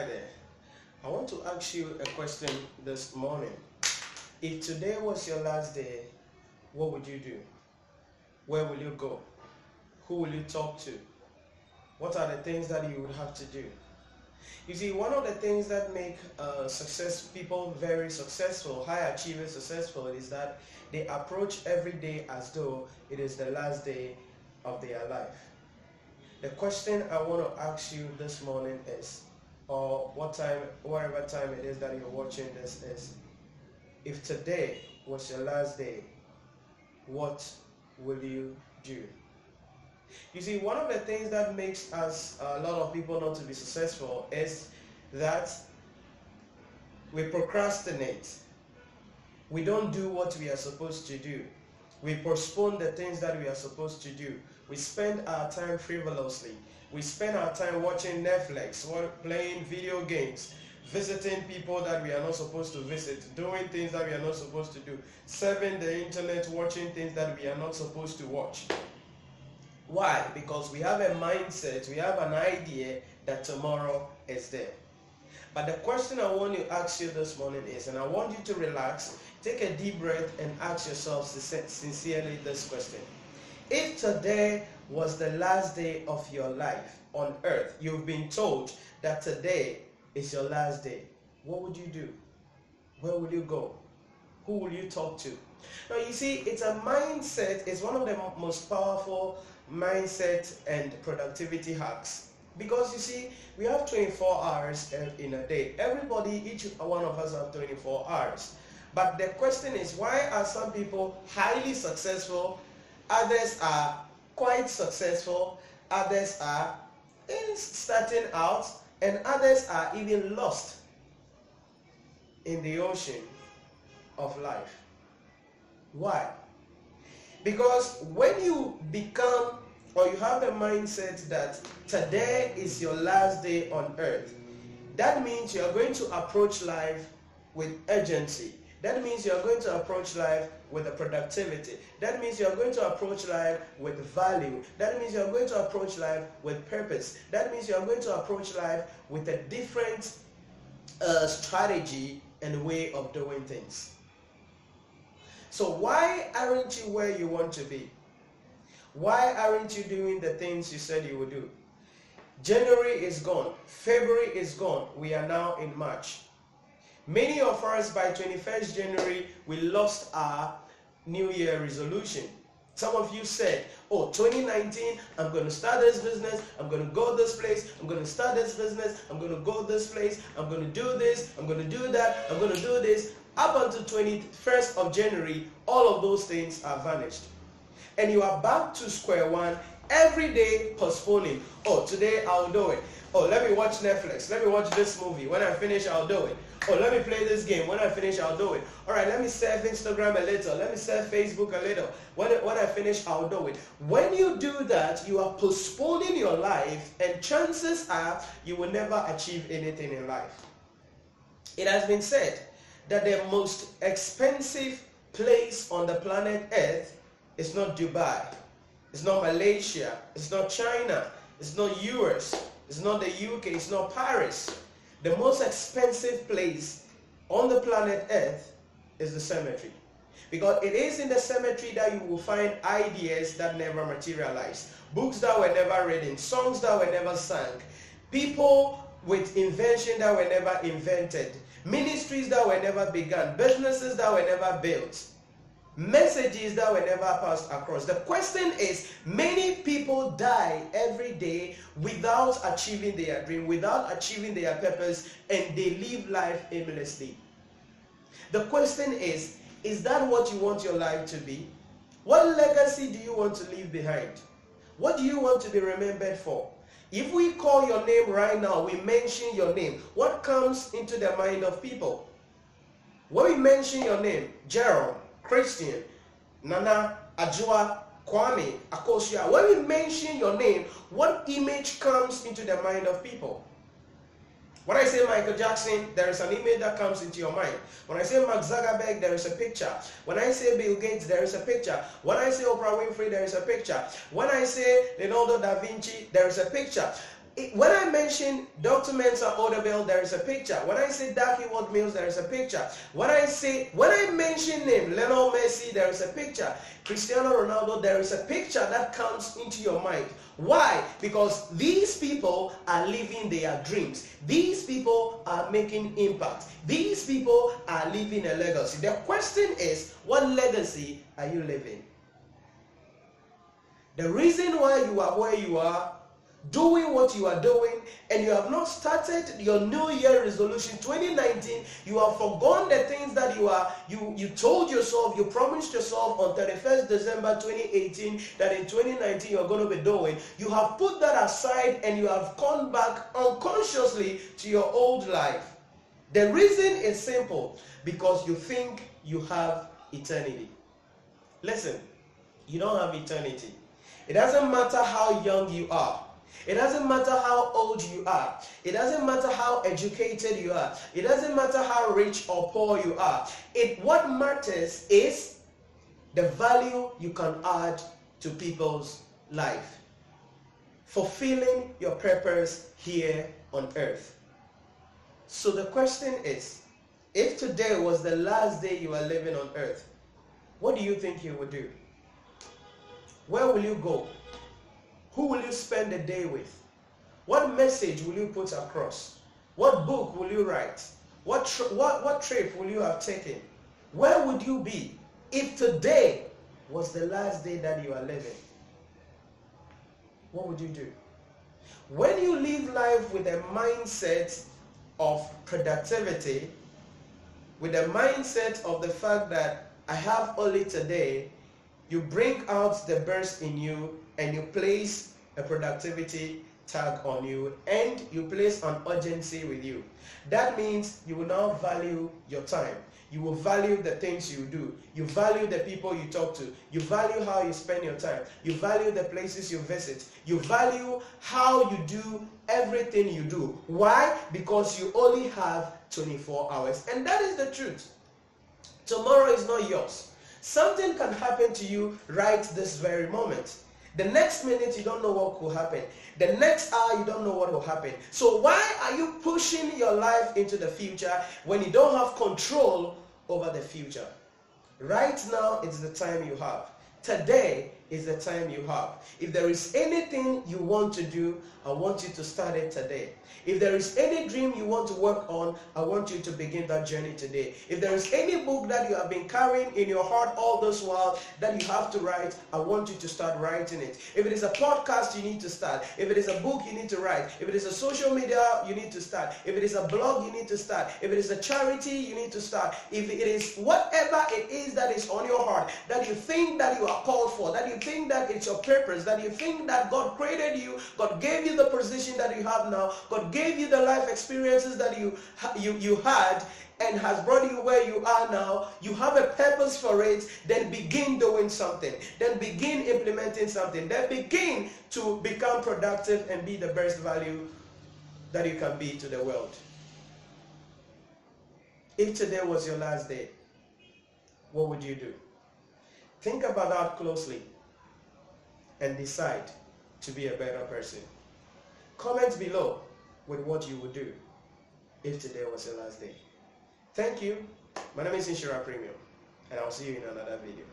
Hi there. I want to ask you a question this morning. If today was your last day, what would you do? Where will you go? Who will you talk to? What are the things that you would have to do? You see, one of the things that make uh, success people very successful, high achievers successful, is that they approach every day as though it is the last day of their life. The question I want to ask you this morning is, or what time, whatever time it is that you're watching this is, if today was your last day, what will you do? You see, one of the things that makes us a lot of people not to be successful is that we procrastinate. We don't do what we are supposed to do. We postpone the things that we are supposed to do. We spend our time frivolously. We spend our time watching Netflix, playing video games, visiting people that we are not supposed to visit, doing things that we are not supposed to do, surfing the internet, watching things that we are not supposed to watch. Why? Because we have a mindset, we have an idea that tomorrow is there. But the question I want to ask you this morning is, and I want you to relax, take a deep breath and ask yourself sincerely this question. If today was the last day of your life on earth, you've been told that today is your last day, what would you do? Where would you go? Who will you talk to? Now, you see, it's a mindset, it's one of the most powerful mindset and productivity hacks. Because you see, we have 24 hours in a day. Everybody, each one of us have 24 hours. But the question is, why are some people highly successful, others are quite successful, others are in starting out, and others are even lost in the ocean of life? Why? Because when you become or you have a mindset that today is your last day on earth, that means you are going to approach life with urgency. That means you are going to approach life with a productivity. That means you are going to approach life with value. That means you are going to approach life with purpose. That means you are going to approach life with a different uh, strategy and way of doing things. So why aren't you where you want to be? Why aren't you doing the things you said you would do? January is gone. February is gone. We are now in March. Many of us by 21st January, we lost our New Year resolution. Some of you said, oh, 2019, I'm going to start this business. I'm going to go this place. I'm going to start this business. I'm going to go this place. I'm going to do this. I'm going to do that. I'm going to do this. Up until 21st of January, all of those things are vanished and you are back to square one every day postponing. Oh, today I'll do it. Oh, let me watch Netflix. Let me watch this movie. When I finish, I'll do it. Oh, let me play this game. When I finish, I'll do it. All right, let me surf Instagram a little. Let me surf Facebook a little. When, when I finish, I'll do it. When you do that, you are postponing your life, and chances are you will never achieve anything in life. It has been said that the most expensive place on the planet Earth it's not Dubai. It's not Malaysia. It's not China. It's not US. It's not the UK. It's not Paris. The most expensive place on the planet Earth is the cemetery. Because it is in the cemetery that you will find ideas that never materialized, books that were never written, songs that were never sung, people with invention that were never invented, ministries that were never begun, businesses that were never built messages that were never passed across. The question is many people die every day without achieving their dream, without achieving their purpose, and they live life aimlessly. The question is is that what you want your life to be? What legacy do you want to leave behind? What do you want to be remembered for? If we call your name right now, we mention your name, what comes into the mind of people? When we mention your name, Jerome, Christian, Nana, Ajua, Kwame, Akosua, when we mention your name, what image comes into the mind of people? When I say Michael Jackson, there is an image that comes into your mind. When I say Mark Zuckerberg, there is a picture. When I say Bill Gates, there is a picture. When I say Oprah Winfrey, there is a picture. When I say Leonardo da Vinci, there is a picture. When I mention Dr. Mensa Otabil, there is a picture. When I say Darky Ward Mills, there is a picture. When I say, when I mention name, Lionel Messi, there is a picture. Cristiano Ronaldo, there is a picture that comes into your mind. Why? Because these people are living their dreams. These people are making impact. These people are living a legacy. The question is, what legacy are you living? The reason why you are where you are doing what you are doing and you have not started your new year resolution 2019 you have forgone the things that you are you you told yourself you promised yourself on 31st december 2018 that in 2019 you're going to be doing. You have put that aside and you have gone back unconsciously to your old life. The reason is simple because you think you have eternity. Listen you don't have eternity. It doesn't matter how young you are it doesn't matter how old you are. It doesn't matter how educated you are. It doesn't matter how rich or poor you are. It what matters is the value you can add to people's life. Fulfilling your purpose here on earth. So the question is, if today was the last day you are living on earth, what do you think you would do? Where will you go? Who will you spend the day with? What message will you put across? What book will you write? What, what, what trip will you have taken? Where would you be if today was the last day that you are living? What would you do? When you live life with a mindset of productivity, with a mindset of the fact that I have only today, you bring out the best in you and you place a productivity tag on you and you place an urgency with you. That means you will now value your time. You will value the things you do. You value the people you talk to. You value how you spend your time. You value the places you visit. You value how you do everything you do. Why? Because you only have 24 hours. And that is the truth. Tomorrow is not yours. Something can happen to you right this very moment. The next minute, you don't know what will happen. The next hour, you don't know what will happen. So why are you pushing your life into the future when you don't have control over the future? Right now, it's the time you have. Today is the time you have. If there is anything you want to do, I want you to start it today. If there is any dream you want to work on, I want you to begin that journey today. If there is any book that you have been carrying in your heart all this while that you have to write, I want you to start writing it. If it is a podcast, you need to start. If it is a book, you need to write. If it is a social media, you need to start. If it is a blog, you need to start. If it is a charity, you need to start. If it is whatever it is that is on your heart, that you think that you are called for, that you think that it's your purpose, that you think that God created you, God gave you the position that you have now, God gave you the life experiences that you, you, you had, and has brought you where you are now, you have a purpose for it, then begin doing something. Then begin implementing something. Then begin to become productive and be the best value that you can be to the world. If today was your last day, what would you do? Think about that closely and decide to be a better person. Comment below with what you would do if today was your last day. Thank you. My name is Inshira Premium, and I'll see you in another video.